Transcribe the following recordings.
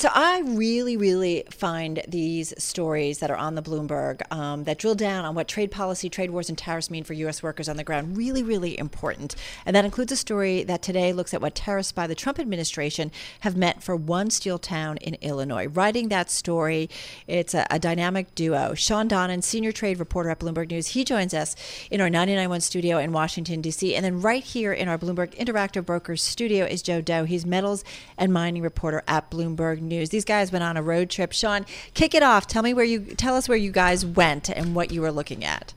So I really, really find these stories that are on the Bloomberg um, that drill down on what trade policy, trade wars, and tariffs mean for U.S. workers on the ground really, really important. And that includes a story that today looks at what tariffs by the Trump administration have meant for one steel town in Illinois. Writing that story, it's a, a dynamic duo. Shawn Donnan, senior trade reporter at Bloomberg News, he joins us in our 99.1 studio in Washington, D.C. And then right here in our Bloomberg Interactive Brokers studio is Joe Deaux. He's metals and mining reporter at Bloomberg News. These guys went on a road trip. Shawn, kick it off. Tell me where you tell us where you guys went and what you were looking at.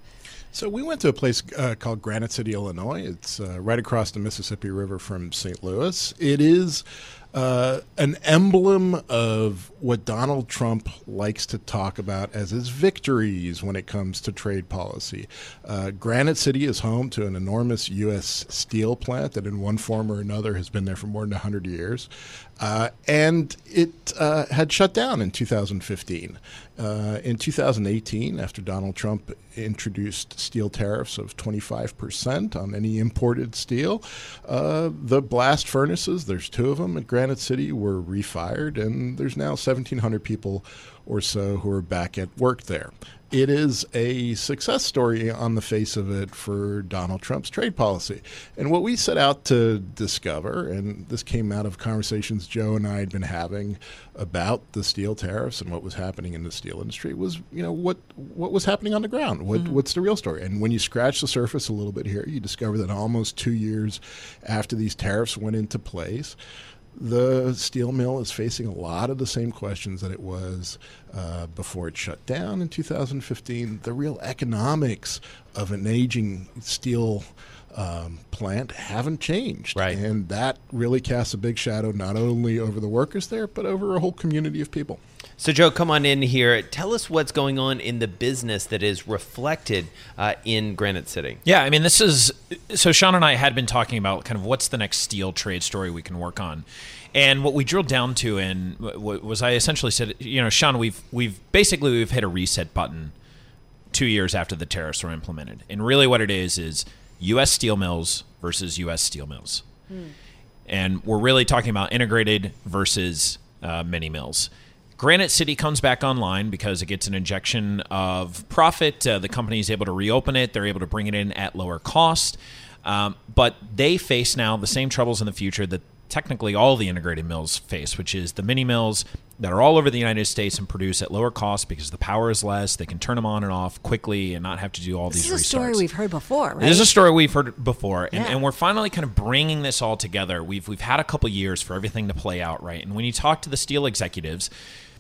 So we went to a place uh, called Granite City, Illinois. It's uh, right across the Mississippi River from St. Louis. It is uh, an emblem of what Donald Trump likes to talk about as his victories when it comes to trade policy. Uh, Granite City is home to an enormous U.S. steel plant that, in one form or another, has been there for more than 100 years. Uh, and it uh, had shut down in 2015. Uh, in 2018, after Donald Trump introduced steel tariffs of 25% on any imported steel, the blast furnaces, there's two of them at Granite City, were refired, and there's now 1,700 people or so who are back at work there it is a success story on the face of it for Donald Trump's trade policy. And what we set out to discover, and this came out of conversations Joe and I had been having about the steel tariffs and what was happening in the steel industry, was you know what what was happening on the ground. What, mm-hmm. What's the real story? And when you scratch the surface a little bit here, you discover that almost two years after these tariffs went into place the steel mill is facing a lot of the same questions that it was uh, before it shut down in 2015. The real economics of an aging steel um, plant haven't changed. Right. And that really casts a big shadow not only over the workers there, but over a whole community of people. So, Joe, come on in here. Tell us what's going on in the business that is reflected uh, in Granite City. Yeah, I mean, this is so Shawn and I had been talking about kind of what's the next steel trade story we can work on. And what we drilled down to and was I essentially said, you know, Shawn, we've we've basically we've hit a reset button two years after the tariffs were implemented, and really what it is is U.S. steel mills versus U.S. steel mills, hmm. and we're really talking about integrated versus uh, mini mills. Granite City comes back online because it gets an injection of profit. Uh, the company is able to reopen it. They're able to bring it in at lower cost. Um, but they face now the same troubles in the future that technically all the integrated mills face, which is the mini mills that are all over the United States and produce at lower cost because the power is less. They can turn them on and off quickly and not have to do all this these. This is a story we've heard before, right? This is a story we've heard before, and, yeah. and we're finally kind of bringing this all together. We've we've had a couple years for everything to play out, right? And when you talk to the steel executives,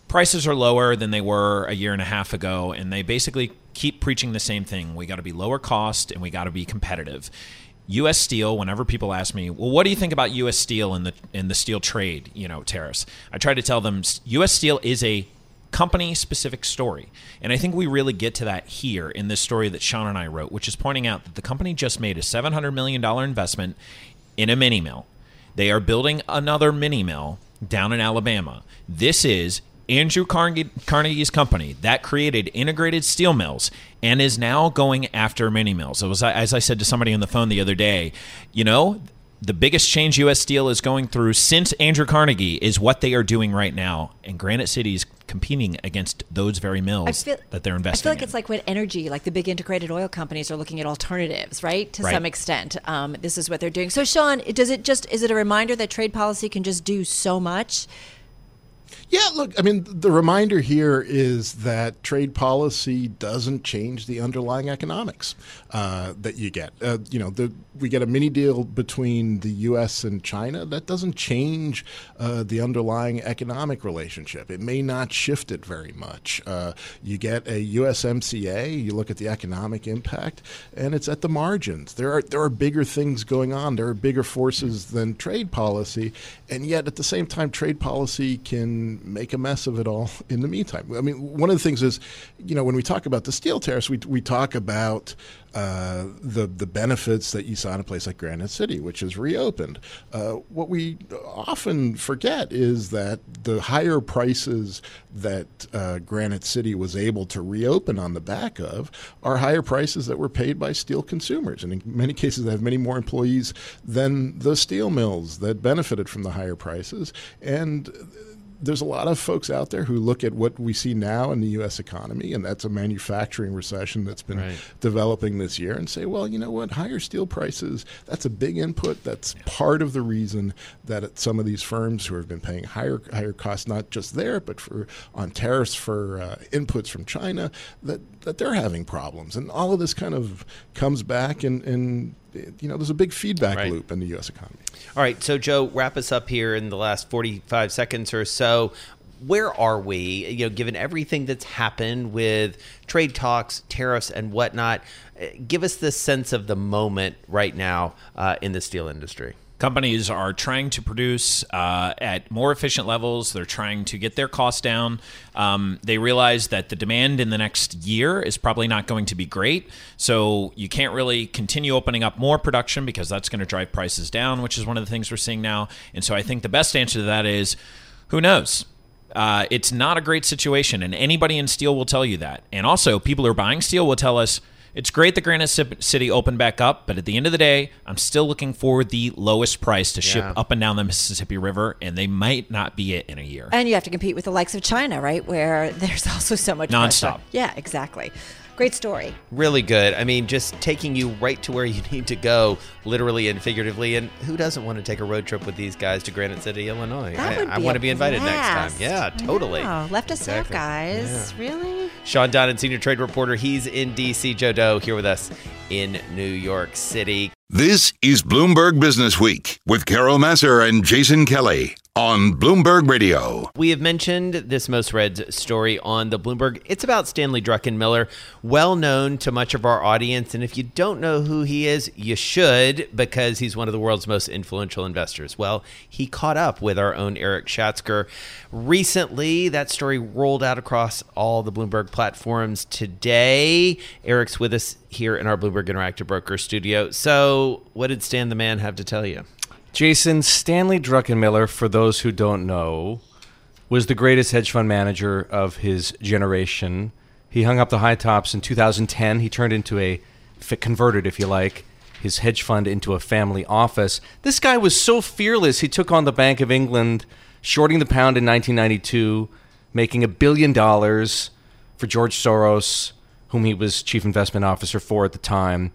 prices are lower than they were a year and a half ago, and they basically keep preaching the same thing: we got to be lower cost and we got to be competitive. U.S. Steel. Whenever people ask me, "Well, what do you think about U.S. Steel and the in the steel trade?" You know, tariffs. I try to tell them U.S. Steel is a company specific story. And I think we really get to that here in this story that Shawn and I wrote, which is pointing out that the company just made a $700 million investment in a mini mill. They are building another mini mill down in Alabama. This is Andrew Carnegie's company that created integrated steel mills and is now going after mini mills. It was as I said to somebody on the phone the other day, you know, the biggest change U.S. Steel is going through since Andrew Carnegie is what they are doing right now, and Granite City is competing against those very mills feel, that they're investing. I feel like in. it's like when energy, like the big integrated oil companies, are looking at alternatives, right? To right. some extent, um, this is what they're doing. So, Shawn, does it just is it a reminder that trade policy can just do so much? Yeah, look, I mean, the reminder here is that trade policy doesn't change the underlying economics uh, that you get. Uh, you know, the, we get a mini deal between the U.S. and China. That doesn't change uh, the underlying economic relationship. It may not shift it very much. Uh, you get a USMCA, you look at the economic impact, and it's at the margins. There are, there are bigger things going on, there are bigger forces than trade policy, and yet at the same time, trade policy can make a mess of it all in the meantime. I mean, one of the things is, you know, when we talk about the steel tariffs, we, we talk about uh, the the benefits that you saw in a place like Granite City, which is reopened. Uh, what we often forget is that the higher prices that uh, Granite City was able to reopen on the back of are higher prices that were paid by steel consumers, and in many cases, they have many more employees than the steel mills that benefited from the higher prices and there's a lot of folks out there who look at what we see now in the U.S. economy, and that's a manufacturing recession that's been right. developing this year, and say, well, you know what, higher steel prices, that's a big input. That's part of the reason that some of these firms who have been paying higher higher costs, not just there, but for on tariffs for uh, inputs from China, that, that they're having problems. And all of this kind of comes back and, and you know, there's a big feedback right. loop in the U.S. economy. All right, so Joe, wrap us up here in the last 45 seconds or so. Where are we? You know, given everything that's happened with trade talks, tariffs, and whatnot, eh, give us the sense of the moment right now uh, in the steel industry. Companies are trying to produce uh, at more efficient levels. They're trying to get their costs down. Um, they realize that the demand in the next year is probably not going to be great. So you can't really continue opening up more production because that's going to drive prices down, which is one of the things we're seeing now. And so I think the best answer to that is who knows? Uh, it's not a great situation, and anybody in steel will tell you that. And also, people who are buying steel will tell us it's great that Granite City opened back up, but at the end of the day, I'm still looking for the lowest price to ship yeah. up and down the Mississippi River, and they might not be it in a year. And you have to compete with the likes of China, right? Where there's also so much nonstop. Pressure. Yeah, exactly. Great story. Really good. I mean, just taking you right to where you need to go, literally and figuratively. And who doesn't want to take a road trip with these guys to Granite City, Illinois? That would I, I want to be invited blast. next time. Yeah, totally. Left us exactly. out, guys. Yeah. Really? Shawn Donnan, senior trade reporter. He's in D.C. Joe Deaux here with us in New York City. This is Bloomberg Business Week with Carol Massar and Jason Kelly on Bloomberg Radio. We have mentioned this most read story on the Bloomberg. It's about Stanley Druckenmiller, well known to much of our audience. And if you don't know who he is, you should because he's one of the world's most influential investors. Well, he caught up with our own Erik Schatzker recently. That story rolled out across all the Bloomberg platforms today. Erik's with us here in our Bloomberg Interactive Broker studio. So, what did Stan the Man have to tell you? Jason, Stanley Druckenmiller, for those who don't know, was the greatest hedge fund manager of his generation. He hung up the high tops in 2010. He turned into a, converted, if you like, his hedge fund into a family office. This guy was so fearless, he took on the Bank of England, shorting the pound in 1992, making a billion dollars for George Soros, whom he was chief investment officer for at the time.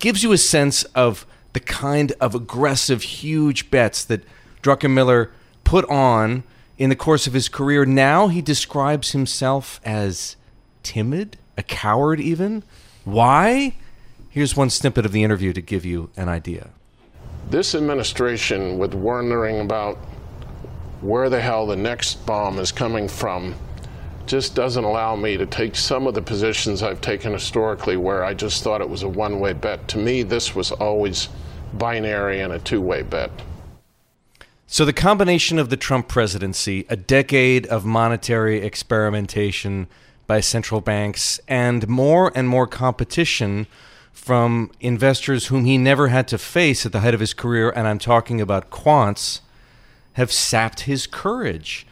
Gives you a sense of the kind of aggressive, huge bets that Druckenmiller put on in the course of his career. Now he describes himself as timid, a coward, even. Why? Here's one snippet of the interview to give you an idea. This administration, with wondering about where the hell the next bomb is coming from, just doesn't allow me to take some of the positions I've taken historically where I just thought it was a one way bet. To me, this was always binary and a two way bet. So, the combination of the Trump presidency, a decade of monetary experimentation by central banks, and more and more competition from investors whom he never had to face at the height of his career, and I'm talking about quants, have sapped his courage.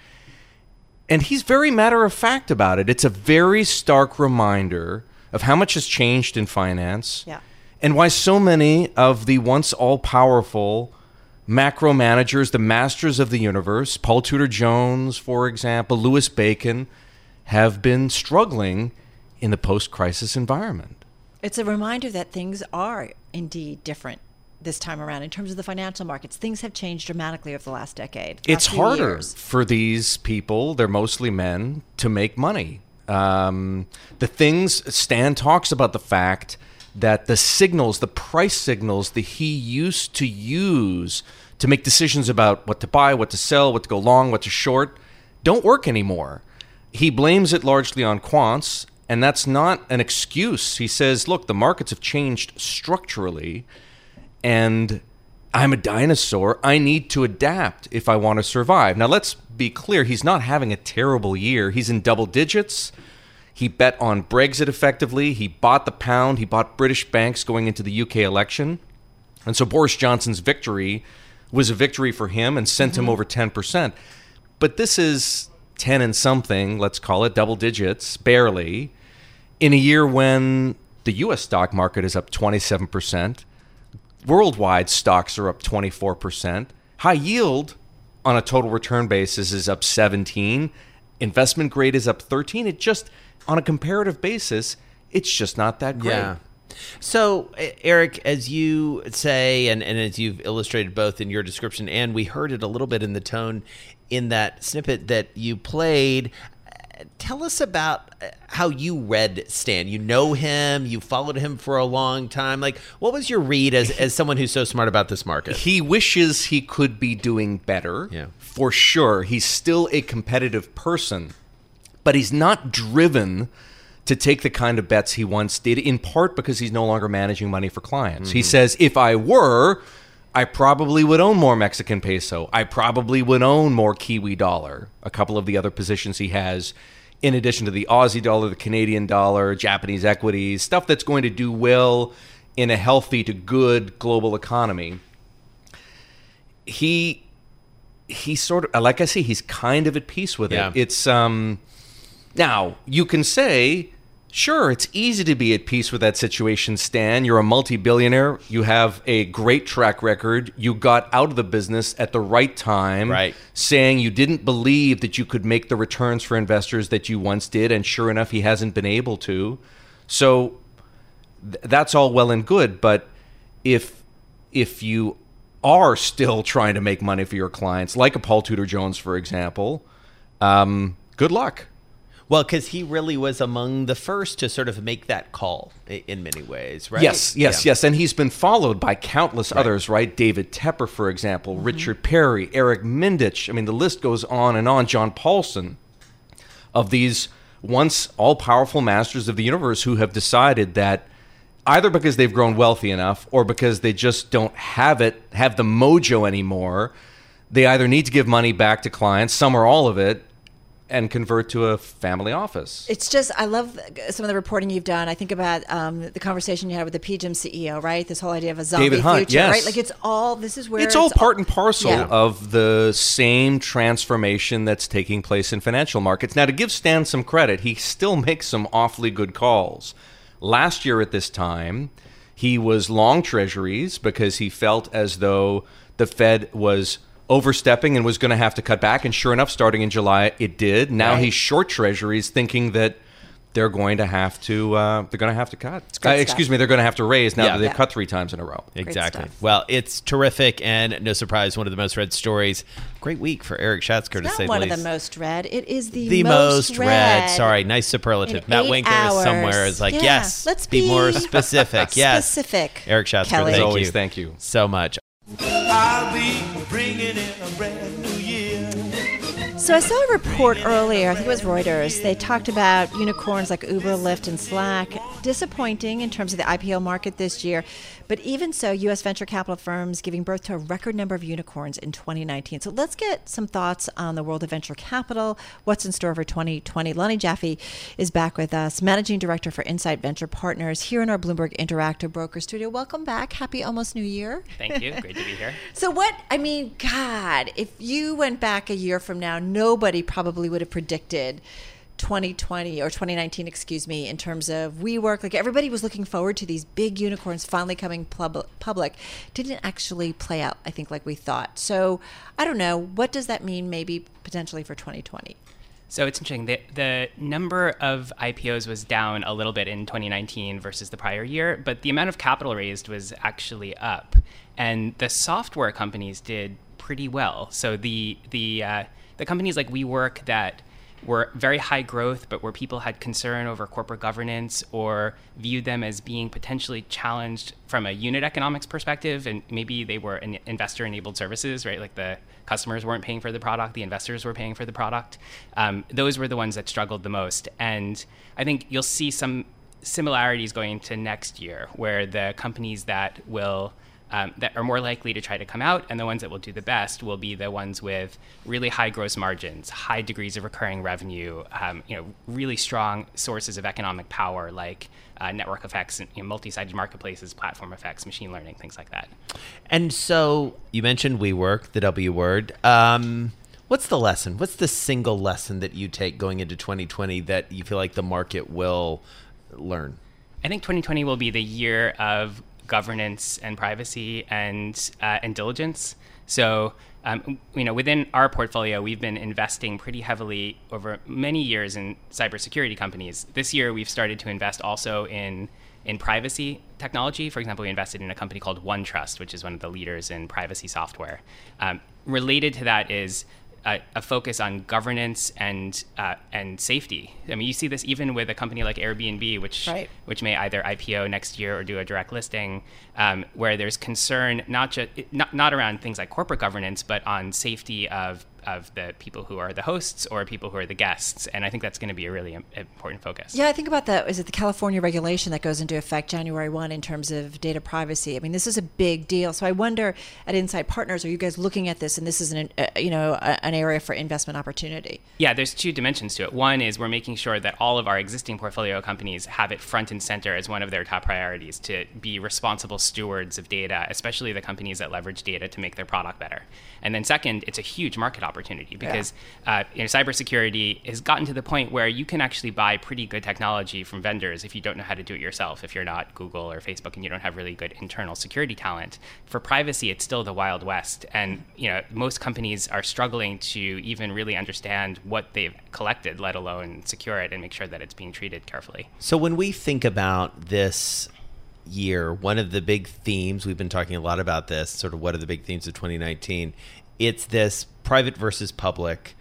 And he's very matter of fact about it. It's a very stark reminder of how much has changed in finance. Yeah and why so many of the once all powerful macro managers, the masters of the universe, Paul Tudor Jones, for example, Louis Bacon, have been struggling in the post crisis environment. It's a reminder that things are indeed different this time around in terms of the financial markets. Things have changed dramatically over the last decade. The it's harder years. for these people, they're mostly men, to make money. Um, the things, Stan talks about the fact that the signals, the price signals that he used to use to make decisions about what to buy, what to sell, what to go long, what to short, don't work anymore. He blames it largely on quants, and that's not an excuse. He says, look, the markets have changed structurally, and I'm a dinosaur. I need to adapt if I want to survive. Now, let's be clear. He's not having a terrible year. He's in double digits. He bet on Brexit effectively. He bought the pound. He bought British banks going into the UK election. And so Boris Johnson's victory was a victory for him and sent mm-hmm. him over 10%. But this is 10 and something, let's call it double digits, barely, in a year when the US stock market is up 27%. Worldwide stocks are up 24%. High yield on a total return basis is up 17. Investment grade is up 13. It just on a comparative basis, it's just not that great. Yeah. So, Erik, as you say, and, and as you've illustrated both in your description, and we heard it a little bit in the tone in that snippet that you played, tell us about uh, how you read Stan. You know him, you followed him for a long time. Like, what was your read as, as someone who's so smart about this market? He wishes he could be doing better. Yeah. For sure. He's still a competitive person, but he's not driven to take the kind of bets he once did, in part because he's no longer managing money for clients. Mm-hmm. He says, if I were, I probably would own more Mexican peso. I probably would own more Kiwi dollar. A couple of the other positions he has, in addition to the Aussie dollar, the Canadian dollar, Japanese equities, stuff that's going to do well in a healthy to good global economy. He he sort of like I say, he's kind of at peace with yeah. it. It's um now you can say Sure, it's easy to be at peace with that situation, Stan. You're a multi billionaire. You have a great track record. You got out of the business at the right time, right. saying you didn't believe that you could make the returns for investors that you once did. And sure enough, he hasn't been able to. So th- that's all well and good. But if, if you are still trying to make money for your clients, like a Paul Tudor Jones, for example, um, good luck. Well, because he really was among the first to sort of make that call in many ways, right? Yes, yes, yeah. yes. And he's been followed by countless right. others, right? David Tepper, for example, mm-hmm. Richard Perry, Eric Mindich. I mean, the list goes on and on. John Paulson, of these once all powerful masters of the universe who have decided that either because they've grown wealthy enough or because they just don't have it, have the mojo anymore, they either need to give money back to clients, some or all of it, and convert to a family office. It's just I love some of the reporting you've done. I think about um, the conversation you had with the PGIM CEO, right? This whole idea of a zombie David Hunt, future, yes. right? Like it's all this is where it's, it's all part all, and parcel yeah. of the same transformation that's taking place in financial markets. Now, to give Stan some credit, he still makes some awfully good calls. Last year at this time, he was long treasuries because he felt as though the Fed was overstepping and was going to have to cut back. And sure enough, starting in July, it did. Now right. he's short treasuries, thinking that they're going to have to uh, they're going to have to cut. Uh, excuse me, they're going to have to raise now yeah. that they've yeah. cut three times in a row. Exactly. Well, it's terrific and no surprise, one of the most read stories. Great week for Erik Schatzker to say one of the most read. It is the, the most, most read. read. Sorry, nice superlative. Matt Winkler hours. somewhere is like, yeah. yes. Let's be, be more specific. yes, specific. Erik Schatzker, Kelly. thank always, you. Thank you so much. Be in a year. So I saw a report earlier, I think it was Reuters. They talked about unicorns like Uber, Lyft, and Slack. Disappointing in terms of the IPO market this year. But even so, U.S. venture capital firms giving birth to a record number of unicorns in 2019. So let's get some thoughts on the world of venture capital, what's in store for 2020. Lonne Jaffe is back with us, Managing Director for Insight Venture Partners here in our Bloomberg Interactive Broker Studio. Welcome back. Happy almost New Year. Thank you. Great to be here. so, what, I mean, God, if you went back a year from now, nobody probably would have predicted 2020 or 2019, excuse me, in terms of WeWork. Like everybody was looking forward to these big unicorns finally coming pub- public. Didn't actually play out, I think, like we thought. So I don't know. What does that mean, maybe potentially for 2020? So it's interesting. The, the number of IPOs was down a little bit in 2019 versus the prior year, but the amount of capital raised was actually up. And the software companies did pretty well. So the the uh, the companies like WeWork that were very high growth, but where people had concern over corporate governance or viewed them as being potentially challenged from a unit economics perspective, and maybe they were an investor-enabled services, right? Like the customers weren't paying for the product, the investors were paying for the product. Um, those were the ones that struggled the most, and I think you'll see some similarities going into next year, where the companies that will um, that are more likely to try to come out, and the ones that will do the best will be the ones with really high gross margins, high degrees of recurring revenue, um, you know, really strong sources of economic power like uh, network effects, and, you know, multi-sided marketplaces, platform effects, machine learning, things like that. And so you mentioned WeWork, the W word. Um, what's the lesson? What's the single lesson that you take going into 2020 that you feel like the market will learn? I think 2020 will be the year of governance and privacy and uh, and diligence. So, um, you know, within our portfolio, we've been investing pretty heavily over many years in cybersecurity companies. This year, we've started to invest also in in privacy technology. For example, we invested in a company called OneTrust, which is one of the leaders in privacy software. Um, related to that is a, a focus on governance and uh, and safety. I mean, you see this even with a company like Airbnb, which right. which may either IPO next year or do a direct listing, um, where there's concern not just not not around things like corporate governance, but on safety of of the people who are the hosts or people who are the guests. And I think that's going to be a really important focus. Yeah, I think about that. Is it the California regulation that goes into effect January 1 in terms of data privacy? I mean, this is a big deal. So I wonder at Insight Partners, are you guys looking at this and this is an, uh, you know, a, an area for investment opportunity? Yeah, there's two dimensions to it. One is we're making sure that all of our existing portfolio companies have it front and center as one of their top priorities to be responsible stewards of data, especially the companies that leverage data to make their product better. And then second, it's a huge market opportunity opportunity because yeah. uh, you know, cybersecurity has gotten to the point where you can actually buy pretty good technology from vendors if you don't know how to do it yourself. If you're not Google or Facebook and you don't have really good internal security talent, for privacy, it's still the wild west, and you know most companies are struggling to even really understand what they've collected, let alone secure it and make sure that it's being treated carefully. So when we think about this year, one of the big themes, we've been talking a lot about this, sort of what are the big themes of 2019, it's this private versus public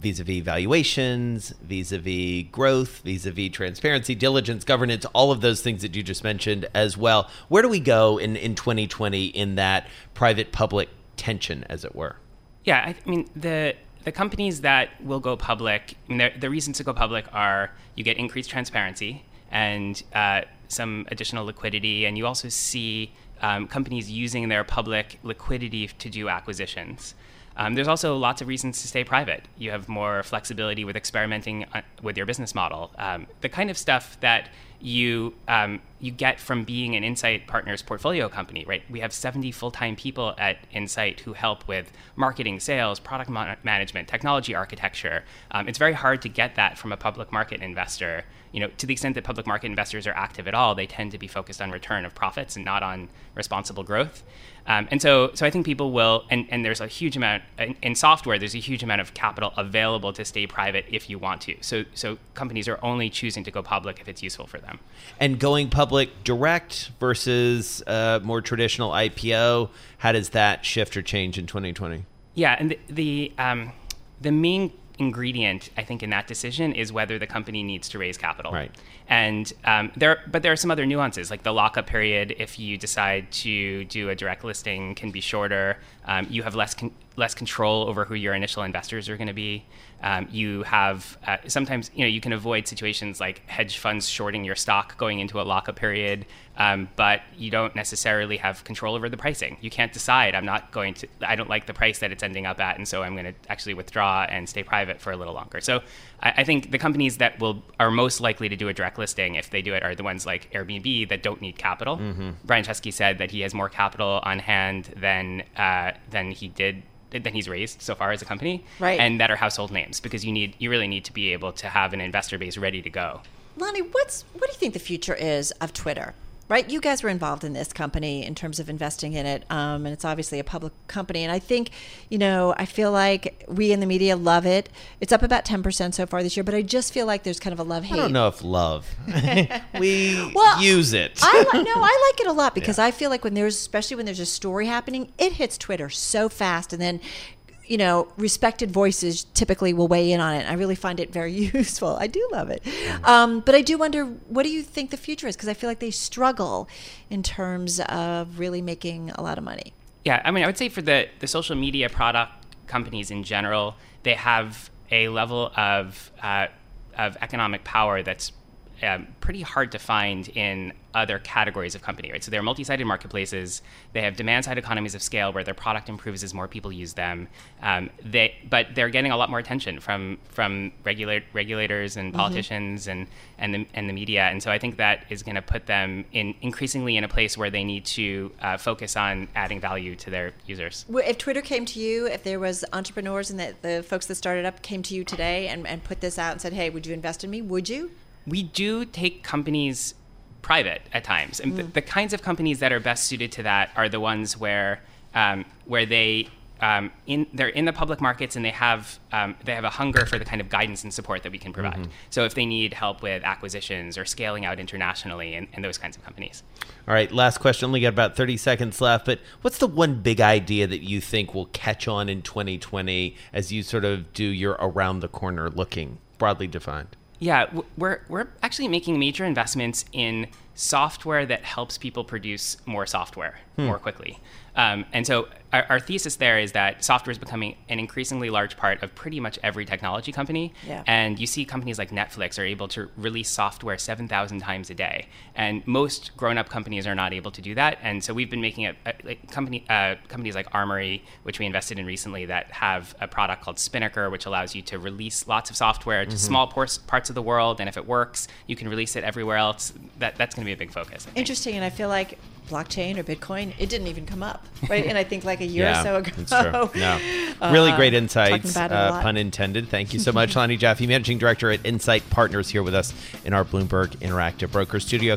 vis-a-vis valuations, vis-a-vis growth, vis-a-vis transparency, diligence, governance, all of those things that you just mentioned as well. Where do we go in, in 2020 in that private public tension, as it were? Yeah, I mean the the companies that will go public, I mean, the reasons to go public are you get increased transparency and uh, some additional liquidity, and you also see um, companies using their public liquidity to do acquisitions. Um, there's also lots of reasons to stay private. You have more flexibility with experimenting uh, with your business model. Um, the kind of stuff that you um, you get from being an Insight Partners portfolio company, right? We have 70 full-time people at Insight who help with marketing, sales, product management, technology architecture. Um, it's very hard to get that from a public market investor you know, to the extent that public market investors are active at all, they tend to be focused on return of profits and not on responsible growth. Um, and so, so I think people will, and, and there's a huge amount in, in, software. There's a huge amount of capital available to stay private if you want to. So, so companies are only choosing to go public if it's useful for them. And going public direct versus uh, more traditional IPO, how does that shift or change in 2020? Yeah, and the the, um, the main ingredient, I think, in that decision is whether the company needs to raise capital. Right. And um, there, but there are some other nuances, like the lockup period. If you decide to do a direct listing, can be shorter. Um, you have less con- less control over who your initial investors are going to be. Um, you have uh, sometimes you know you can avoid situations like hedge funds shorting your stock going into a lockup period, um, but you don't necessarily have control over the pricing. You can't decide. I'm not going to. I don't like the price that it's ending up at, and so I'm going to actually withdraw and stay private for a little longer. So I, I think the companies that will are most likely to do a direct listing if they do it are the ones like Airbnb that don't need capital. Mm-hmm. Brian Chesky said that he has more capital on hand than uh, than he did than he's raised so far as a company, right? And that are household names because you need you really need to be able to have an investor base ready to go. Lonne, what's what do you think the future is of Twitter? Right? You guys were involved in this company in terms of investing in it, um, and it's obviously a public company. And I think, you know, I feel like we in the media love it. It's up about ten percent so far this year, but I just feel like there's kind of a love hate. I don't know if love. we well, use it. I no, I like it a lot because yeah. I feel like when there's, especially when there's a story happening, it hits Twitter so fast, and then you know, respected voices typically will weigh in on it. I really find it very useful. I do love it. Um, but I do wonder, what do you think the future is? Because I feel like they struggle in terms of really making a lot of money. Yeah, I mean, I would say for the, the social media product companies in general, they have a level of, uh, of economic power that's um, pretty hard to find in other categories of company, right? So they're multi-sided marketplaces. They have demand-side economies of scale where their product improves as more people use them. Um, they, but they're getting a lot more attention from from regulators and politicians mm-hmm. and and the and the media. And so I think that is going to put them in increasingly in a place where they need to uh, focus on adding value to their users. If Twitter came to you, if there was entrepreneurs and the, the folks that started up came to you today and, and put this out and said, "Hey, would you invest in me?" Would you? We do take companies private at times. And mm. the, the, kinds of companies that are best suited to that are the ones where um, where they um, in they're in the public markets and they have um, they have a hunger for the kind of guidance and support that we can provide. Mm-hmm. So if they need help with acquisitions or scaling out internationally and, and those kinds of companies. All right, last question. Only got about thirty seconds left, but what's the one big idea that you think will catch on in 2020 as you sort of do your around the corner looking, broadly defined? Yeah, we're we're actually making major investments in software that helps people produce more software hmm. more quickly. Um, and so our, our, thesis there is that software is becoming an increasingly large part of pretty much every technology company. Yeah. And you see companies like Netflix are able to release software 7,000 times a day. And most grown up companies are not able to do that. And so we've been making a, a like company, uh, companies like Armory, which we invested in recently, that have a product called Spinnaker, which allows you to release lots of software to mm-hmm. small por- parts of the world. And if it works, you can release it everywhere else. That, that's going to be a big focus. Interesting. And I feel like blockchain or Bitcoin, it didn't even come up, right? and I think like a year yeah, or so ago. That's true. No. Really uh, great insights, uh, pun intended. Thank you so much, Lonne Jaffe, Managing Director at Insight Partners, here with us in our Bloomberg Interactive Broker Studio.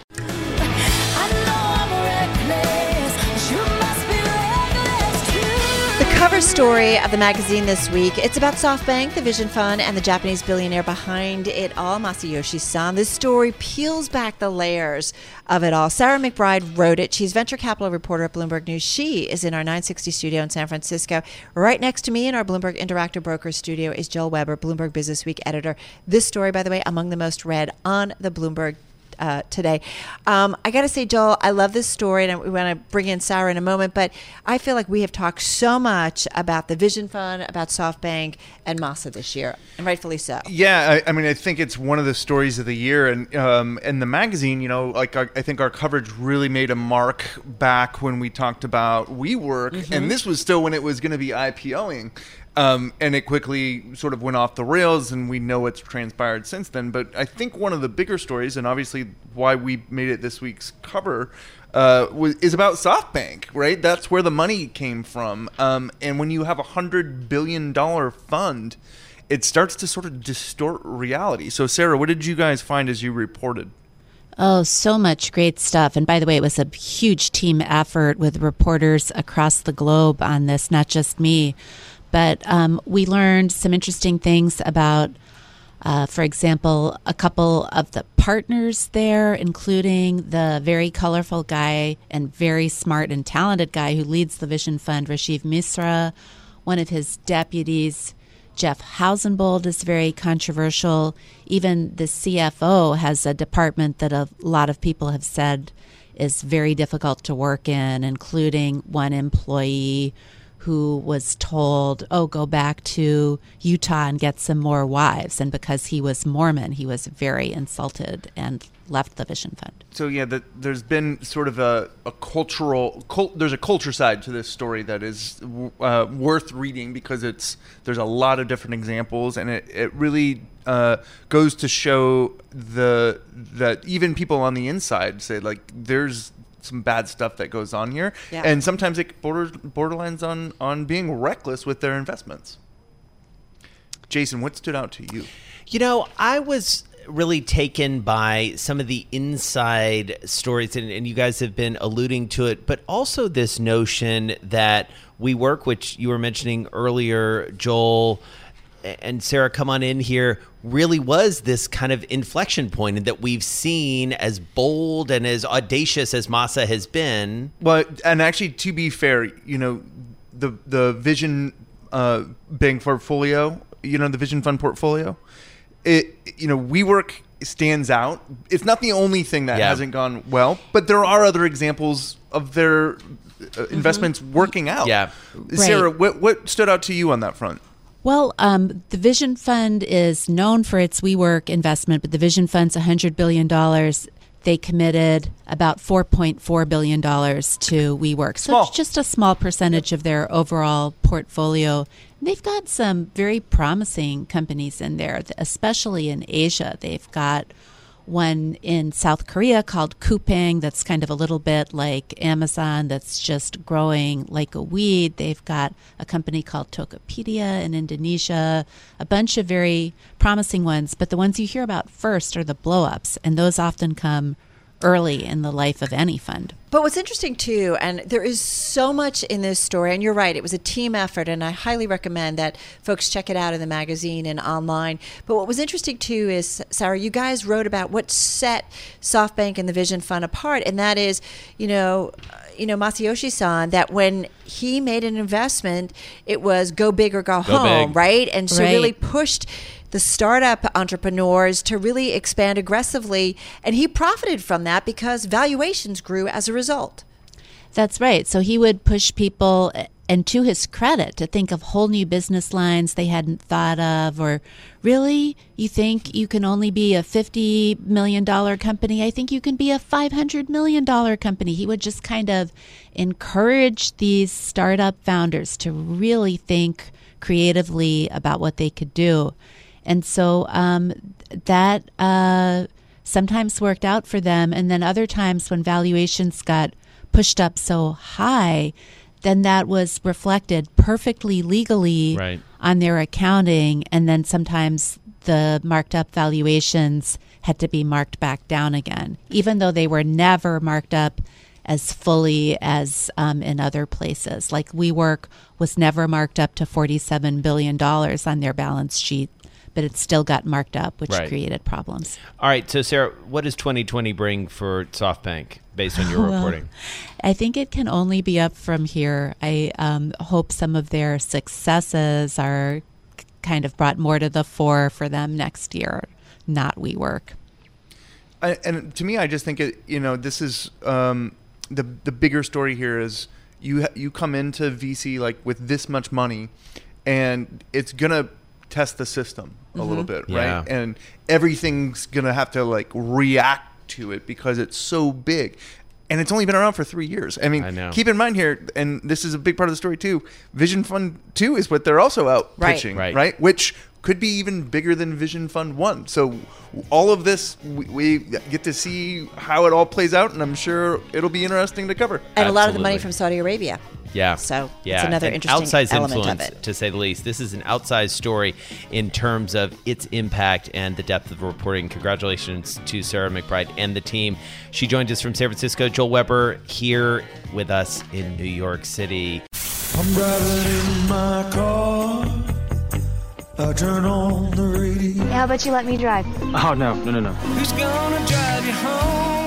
Cover story of the magazine this week. It's about SoftBank, the Vision Fund, and the Japanese billionaire behind it all, Masayoshi Son. This story peels back the layers of it all. Sarah McBride wrote it. She's venture capital reporter at Bloomberg News. She is in our 960 studio in San Francisco. Right next to me in our Bloomberg Interactive Broker studio is Joel Weber, Bloomberg Business Week editor. This story, by the way, among the most read on the Bloomberg uh, today. Um, I got to say, Joel, I love this story, and we want to bring in Sarah in a moment. But I feel like we have talked so much about the Vision Fund, about SoftBank, and Masa this year, and rightfully so. Yeah, I, I mean, I think it's one of the stories of the year, and um, and the magazine, you know, like our, I think our coverage really made a mark back when we talked about WeWork, mm-hmm. and this was still when it was going to be IPOing. Um, and it quickly sort of went off the rails, and we know what's transpired since then. But I think one of the bigger stories, and obviously why we made it this week's cover, uh, was, is about SoftBank, right? That's where the money came from. Um, and when you have a hundred billion dollar fund, it starts to sort of distort reality. So, Sarah, what did you guys find as you reported? Oh, so much great stuff. And by the way, it was a huge team effort with reporters across the globe on this, not just me. But um, we learned some interesting things about, uh, for example, a couple of the partners there, including the very colorful guy and very smart and talented guy who leads the Vision Fund, Rajiv Misra. One of his deputies, Jeff Housenbold, is very controversial. Even the CFO has a department that a lot of people have said is very difficult to work in, including one employee who was told, oh, go back to Utah and get some more wives. And because he was Mormon, he was very insulted and left the Vision Fund. So, yeah, the, there's been sort of a, a cultural, cult, there's a culture side to this story that is uh, worth reading because it's there's a lot of different examples and it, it really uh, goes to show the that even people on the inside say like there's some bad stuff that goes on here, yeah. and sometimes it borders borderlines on on being reckless with their investments. Jason, what stood out to you? You know, I was really taken by some of the inside stories, and, and, you guys have been alluding to it, but also this notion that WeWork, which you were mentioning earlier, Joel and Sarah, come on in here, really was this kind of inflection point that we've seen as bold and as audacious as Masa has been. Well, and actually, to be fair, you know, the the Vision uh, Bank portfolio, you know, the Vision Fund portfolio, it you know, WeWork stands out. It's not the only thing that yeah. hasn't gone well, but there are other examples of their uh, investments mm-hmm. working out. Yeah, Sarah, right. what what stood out to you on that front? Well, um, the Vision Fund is known for its WeWork investment, but the Vision Fund's $100 billion. They committed about $4.4 billion to WeWork. So Small. it's just a small percentage of their overall portfolio. They've got some very promising companies in there, especially in Asia. They've got one in South Korea called Coupang that's kind of a little bit like Amazon that's just growing like a weed. They've got a company called Tokopedia in Indonesia, a bunch of very promising ones, but the ones you hear about first are the blow-ups and those often come early in the life of any fund. But what's interesting too, and there is so much in this story, and you're right, it was a team effort, and I highly recommend that folks check it out in the magazine and online. But what was interesting too is, Sarah, you guys wrote about what set SoftBank and the Vision Fund apart, and that is, you know, uh, you know Masayoshi Son, that when he made an investment, it was go big or go, Go home, big. right? And so Right. really pushed the startup entrepreneurs to really expand aggressively, and he profited from that because valuations grew as a result. That's right. So he would push people, eh, and to his credit, to think of whole new business lines they hadn't thought of, or really, you think you can only be a $50 million company? I think you can be a $500 million company. He would just kind of encourage these startup founders to really think creatively about what they could do. And so um, that uh, sometimes worked out for them. And then other times when valuations got pushed up so high, then that was reflected perfectly legally Right. on their accounting. And then sometimes the marked up valuations had to be marked back down again, even though they were never marked up as fully as um, in other places. Like WeWork was never marked up to $47 billion on their balance sheet, but it still got marked up, which Right. created problems. All right, so Sarah, what does 2020 bring for SoftBank based on your Well, reporting? I think it can only be up from here. I um, hope some of their successes are kind of brought more to the fore for them next year, not WeWork. I, and to me, I just think it. You know, this is um, the the bigger story here is you ha- you come into VC like with this much money, and it's gonna test the system a little mm-hmm. bit, Yeah. right? And everything's gonna have to like react to it because it's so big. And it's only been around for three years. I mean, I know. keep in mind here, and this is a big part of the story too. Vision Fund Two is what they're also out Right. pitching, Right. right? Which could be even bigger than Vision Fund One. So all of this, we, we get to see how it all plays out, and I'm sure it'll be interesting to cover. And a lot of the money from Saudi Arabia. Yeah. So yeah. it's another An interesting outsized element influence, of it. to say the least. This is an outsized story in terms of its impact and the depth of reporting. Congratulations to Sarah McBride and the team. She joined us from San Francisco. Joel Weber here with us in New York City. I'm driving in my car. I turn on the radio. How about you let me drive? Oh, no, no, no, no. Who's gonna drive you home?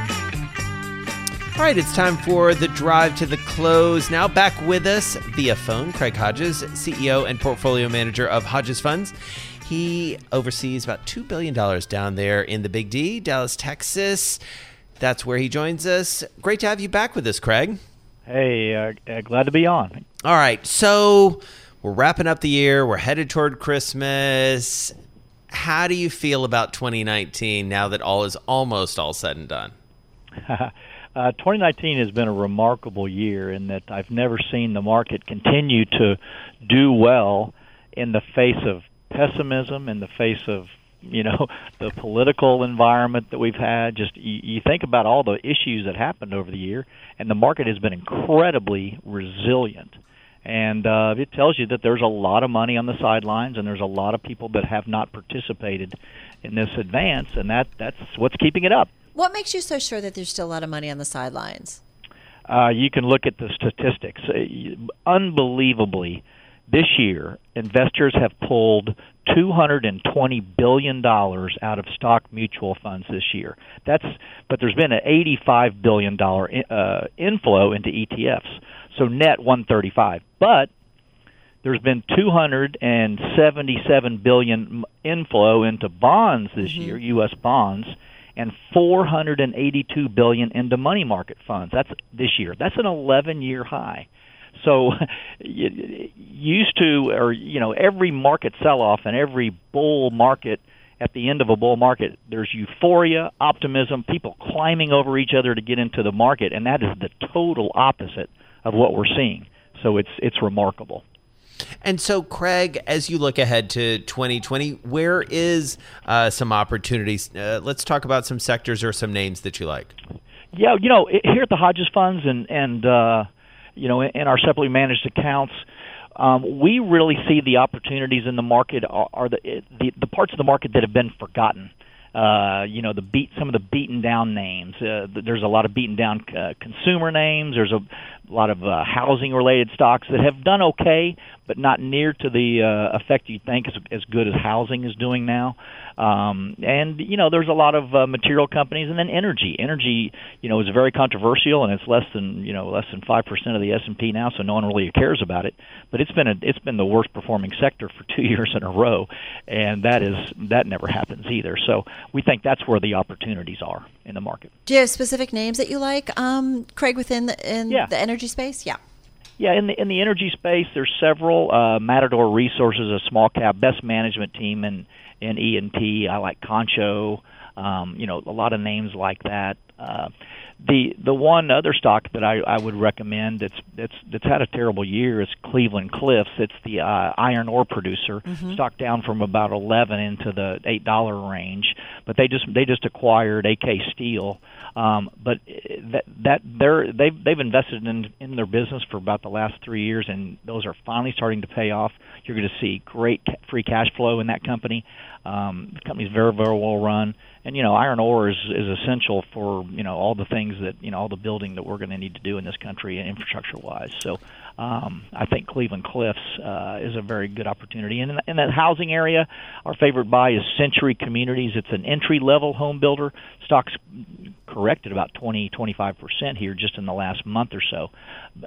All right, it's time for the drive to the close. Now back with us via phone, Craig Hodges, CEO and portfolio manager of Hodges Funds. He oversees about $2 billion down there in the Big D, Dallas, Texas. That's where he joins us. Great to have you back with us, Craig. Hey, uh, uh, glad to be on. All right, so we're wrapping up the year. We're headed toward Christmas. How do you feel about 2019 now that all is almost all said and done? uh, 2019 has been a remarkable year in that I've never seen the market continue to do well in the face of pessimism, in the face of you know the political environment that we've had. Just you, you think about all the issues that happened over the year, and the market has been incredibly resilient. And uh, it tells you that there's a lot of money on the sidelines, and there's a lot of people that have not participated in this advance, and that that's what's keeping it up. What makes you so sure that there's still a lot of money on the sidelines? Uh, you can look at the statistics. Uh, unbelievably this year, investors have pulled 220 billion dollars out of stock mutual funds this year. That's but there's been an 85 billion dollar uh, inflow into ETFs. So net 135. But there's been 277 billion inflow into bonds this mm-hmm. year, U.S. bonds, and 482 billion into money market funds. That's this year. That's an 11-year high. So, used to, or you know, every market sell-off and every bull market at the end of a bull market, there's euphoria, optimism, people climbing over each other to get into the market, and that is the total opposite of what we're seeing. So it's it's remarkable. And so, Craig, as you look ahead to 2020, where is uh, some opportunities? Uh, let's talk about some sectors or some names that you like. Yeah, you know, here at the Hodges Funds and and uh, you know in our separately managed accounts, um, we really see the opportunities in the market are, are the, the the parts of the market that have been forgotten. Uh, you know the beat some of the beaten down names. Uh, there's a lot of beaten down uh, consumer names. There's a a lot of uh, housing related stocks that have done okay, but not near to the uh, effect you think as, as good as housing is doing now. Um, and you know, there's a lot of uh, material companies, and then energy. Energy, you know, is very controversial, and it's less than you know less than five percent of the S and P now, so no one really cares about it. But it's been a it's been the worst performing sector for two years in a row, and that is that never happens either. So we think that's where the opportunities are in the market. Do you have specific names that you like, um, Craig, within the, in yeah. the energy space? Yeah. Yeah, in the in the energy space, there's several. Uh, Matador Resources, a small cap, best management team in in E and P. I like Concho. Um, you know, a lot of names like that. Uh, the the one other stock that I, I would recommend that's that's that's had a terrible year is Cleveland Cliffs. It's the uh, iron ore producer. Mm-hmm. Stock down from about eleven into the eight dollar range, but they just they just acquired AK Steel. Um, but that that they're they've they've invested in in their business for about the last three years, and those are finally starting to pay off. You're going to see great free cash flow in that company. Um, the company's very very well run and you know iron ore is is essential for you know all the things that you know all the building that we're going to need to do in this country infrastructure wise so um, I think Cleveland Cliffs uh, is a very good opportunity. And in, in that housing area, our favorite buy is Century Communities. It's an entry level home builder. Stocks corrected about 20, 25 percent here just in the last month or so.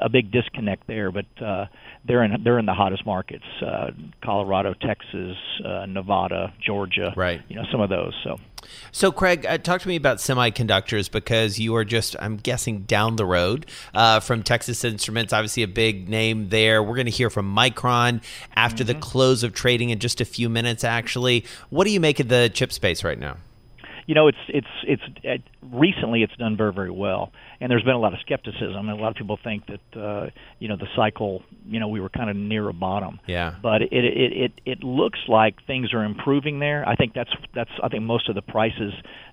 A big disconnect there, but uh, they're in they're in the hottest markets: uh, Colorado, Texas, uh, Nevada, Georgia. Right. You know some of those. So. So, Craig, uh, talk to me about semiconductors because you are just, I'm guessing, down the road uh, from Texas Instruments. Obviously, a big name there. We're going to hear from Micron after mm-hmm. the close of trading in just a few minutes. Actually, what do you make of the chip space right now? You know, it's it's it's it, recently it's done very very well, and there's been a lot of skepticism, and a lot of people think that uh, you know the cycle, you know, we were kind of near a bottom. Yeah. But it it it it looks like things are improving there. I think that's that's I think most of the prices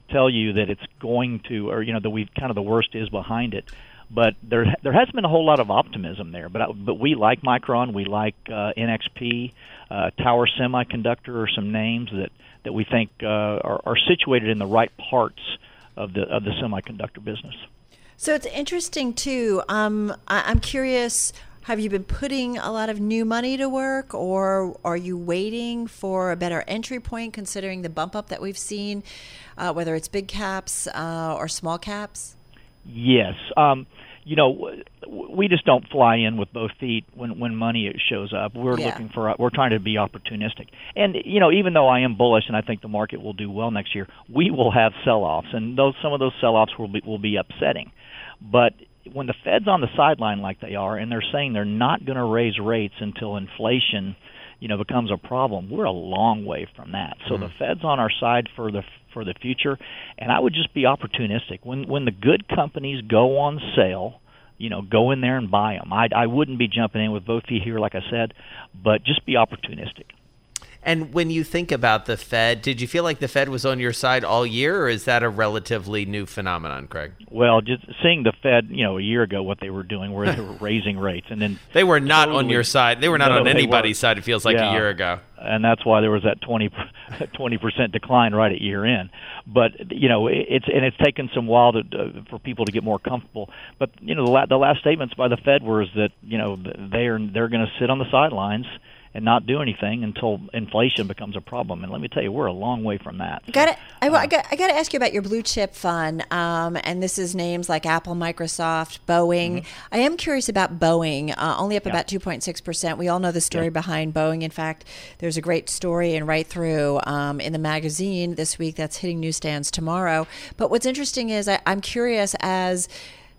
tell you that it's going to, or you know, that we kind of the worst is behind it but there there hasn't been a whole lot of optimism there. But but we like Micron, we like uh, NXP, uh, Tower Semiconductor, are some names that that we think uh, are, are situated in the right parts of the of the semiconductor business. So it's interesting too. Um, I, I'm curious. Have you been putting a lot of new money to work, or are you waiting for a better entry point, considering the bump up that we've seen, uh, whether it's big caps uh, or small caps? Yes. Um, you know, we just don't fly in with both feet when when money shows up. We're yeah. looking for we're trying to be opportunistic. And you know, even though I am bullish and I think the market will do well next year, we will have sell-offs and those some of those sell-offs will be will be upsetting. But when the Fed's on the sideline like they are and they're saying they're not going to raise rates until inflation you know becomes a problem we're a long way from that so mm-hmm. the fed's on our side for the for the future. And I would just be opportunistic when when the good companies go on sale. You know, go in there and buy them. I I wouldn't be jumping in with both feet here, like I said, but just be opportunistic. And when you think about the Fed, did you feel like the Fed was on your side all year, or is that a relatively new phenomenon, Craig? Well, just seeing the Fed, you know, a year ago what they were doing, where they were raising rates, and then they were not totally, on your side. They were not no, on anybody's side. It feels like yeah, a year ago, and that's why there was that 20 percent decline right at year end. But you know, it's and it's taken some while to, uh, for people to get more comfortable. But you know, the, la- the last statements by the Fed were that you know they are they're going to sit on the sidelines and not do anything until inflation becomes a problem. And let me tell you, we're a long way from that. So, got it. I, uh, I, got. I got to ask you about your blue chip fund. Um, and this is names like Apple, Microsoft, Boeing. Mm-hmm. I am curious about Boeing. Uh, only up yeah. about two point six percent. We all know the story yeah. behind Boeing. In fact, there's a great story and right through um, in the magazine this week that's hitting newsstands tomorrow. But what's interesting is I, I'm curious as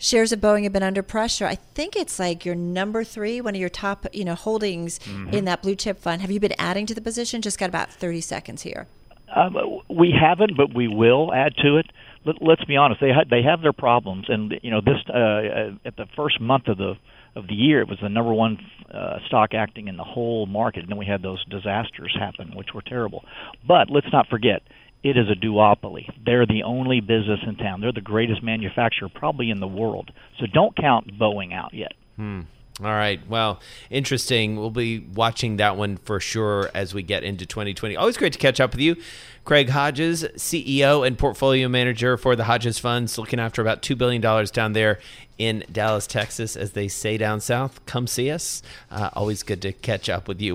shares of Boeing have been under pressure. I think it's like your number three, one of your top, you know, holdings mm-hmm. in that blue chip fund. Have you been adding to the position? Just got about thirty seconds here. Um, we haven't, but we will add to it. Let, us be honest; they ha- they have their problems, and you know, this uh, uh, at the first month of the of the year, it was the number one uh, stock acting in the whole market, and then we had those disasters happen, which were terrible. But let's not forget, it is a duopoly. They're the only business in town. They're the greatest manufacturer probably in the world. So don't count Boeing out yet. Hmm. All right. Well, interesting. We'll be watching that one for sure as we get into 2020. Always great to catch up with you. Craig Hodges, CEO and portfolio manager for the Hodges Funds, looking after about $2 billion down there in Dallas, Texas, as they say down south. Come see us. Uh, always good to catch up with you.